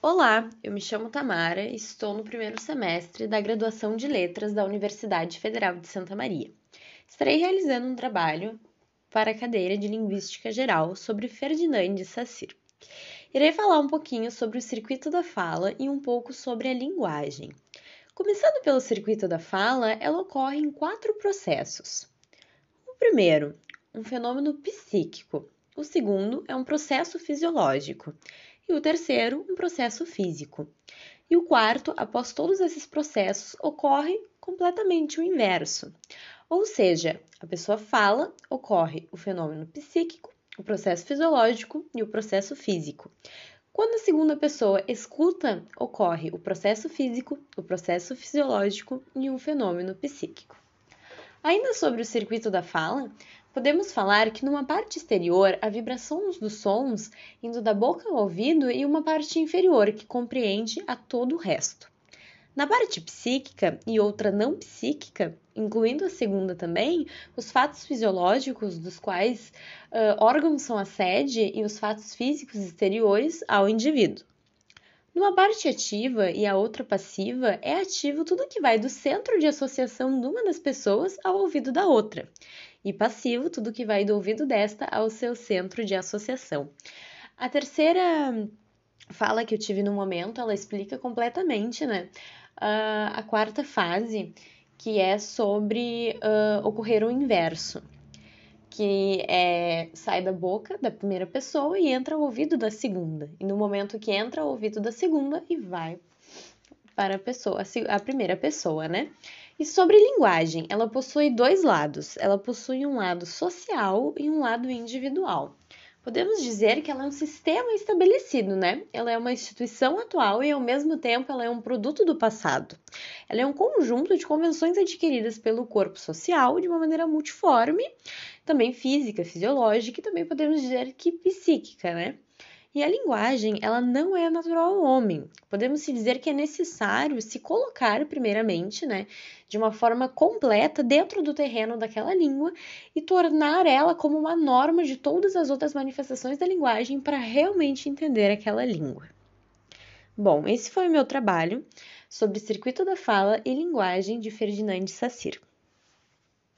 Olá, eu me chamo Tamara e estou no primeiro semestre da graduação de Letras da Universidade Federal de Santa Maria. Estarei realizando um trabalho para a cadeira de Linguística Geral sobre Ferdinand de Saussure. Irei falar um pouquinho sobre o circuito da fala e um pouco sobre a linguagem. Começando pelo circuito da fala, ela ocorre em quatro processos. O primeiro, um fenômeno psíquico. O segundo é um processo fisiológico e o terceiro, um processo físico. E o quarto, após todos esses processos, ocorre completamente o inverso. Ou seja, a pessoa fala, ocorre o fenômeno psíquico, o processo fisiológico e o processo físico. Quando a segunda pessoa escuta, ocorre o processo físico, o processo fisiológico e um fenômeno psíquico. Ainda sobre o circuito da fala, Podemos falar que numa parte exterior há vibrações dos sons indo da boca ao ouvido e uma parte inferior que compreende a todo o resto. Na parte psíquica e outra não psíquica, incluindo a segunda também, os fatos fisiológicos dos quais uh, órgãos são a sede e os fatos físicos exteriores ao indivíduo. Numa parte ativa e a outra passiva, é ativo tudo que vai do centro de associação de uma das pessoas ao ouvido da outra, e passivo tudo que vai do ouvido desta ao seu centro de associação. A terceira fala que eu tive no momento, ela explica completamente, né, a quarta fase, que é sobre uh, ocorrer o inverso que é, sai da boca da primeira pessoa e entra ao ouvido da segunda. E no momento que entra ao ouvido da segunda e vai para a pessoa, a primeira pessoa, né? E sobre linguagem, ela possui dois lados. Ela possui um lado social e um lado individual. Podemos dizer que ela é um sistema estabelecido, né? Ela é uma instituição atual e, ao mesmo tempo, ela é um produto do passado. Ela é um conjunto de convenções adquiridas pelo corpo social de uma maneira multiforme, também física, fisiológica e também podemos dizer que psíquica, né? E a linguagem, ela não é natural ao homem. Podemos dizer que é necessário se colocar primeiramente, né, de uma forma completa dentro do terreno daquela língua e tornar ela como uma norma de todas as outras manifestações da linguagem para realmente entender aquela língua. Bom, esse foi o meu trabalho sobre circuito da fala e linguagem de Ferdinand de.